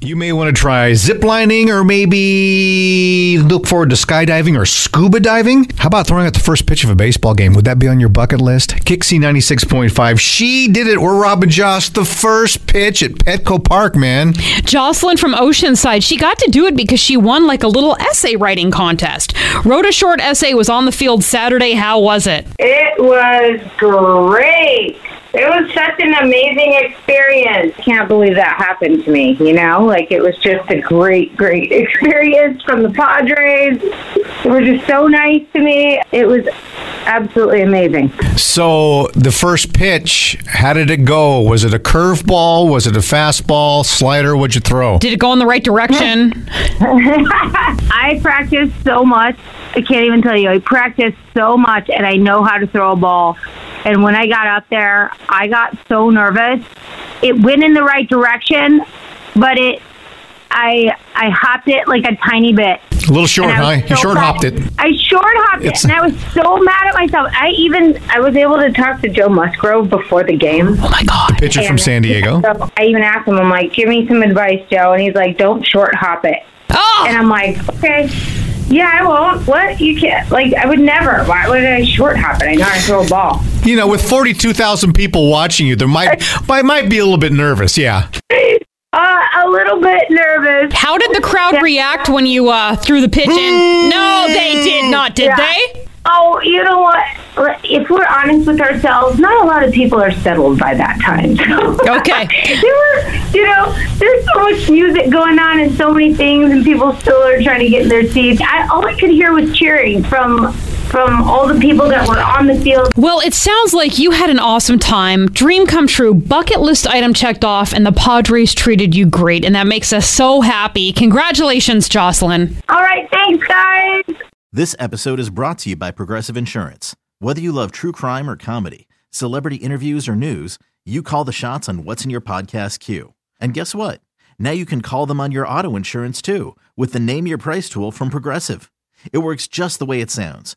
You may want to try ziplining or maybe look forward to skydiving or scuba diving. How about throwing out the first pitch of a baseball game? Would that be on your bucket list? KyXy 96.5. She did it. We're Robin Joss. The first pitch at Petco Park, man. Jocelyn from Oceanside, she got to do it because she won like a little essay writing contest. Wrote a short essay, was on the field Saturday. How was it? It was great. It was such an amazing experience. Can't believe that happened to me, you know? Like, it was just a great, great experience from the Padres. They were just so nice to me. It was absolutely amazing. So, the first pitch, how did it go? Was it a curveball? Was it a fastball? Slider? What'd you throw? Did it go in the right direction? I practiced so much. I can't even tell you. I practiced so much, and I know how to throw a ball. And when I got up there, I got so nervous. It went in the right direction, but it, I, I hopped it like a tiny bit. A little short, And I huh? was You so short mad. hopped it. I short hopped It's- it, and I was so mad at myself. I even I was able to talk to Joe Musgrove before the game. Oh my God. The Pitcher from San Diego. I even asked him, I'm like, give me some advice, Joe. And he's like, don't short hop it. Oh! And I'm like, okay. Yeah, I won't. What? You can't. Like, I would never. Why would I short hop it? I know I throw a ball. You know, with 42,000 people watching you, there might, I might be a little bit nervous. Yeah. A little bit nervous. How did the crowd react when you uh, threw the pitch in? No, they did not, did Yeah. they? Oh, you know what? If we're honest with ourselves, not a lot of people are settled by that time. Okay. there were, you know, there's so much music going on and so many things, and people still are trying to get in their seats. I, all I could hear was cheering from from all the people that were on the field. Well, it sounds like you had an awesome time. Dream come true. Bucket list item checked off, and the Padres treated you great, and that makes us so happy. Congratulations, Jocelyn. All right, thanks, guys. This episode is brought to you by Progressive Insurance. Whether you love true crime or comedy, celebrity interviews or news, you call the shots on what's in your podcast queue. And guess what? Now you can call them on your auto insurance too with the Name Your Price tool from Progressive. It works just the way it sounds.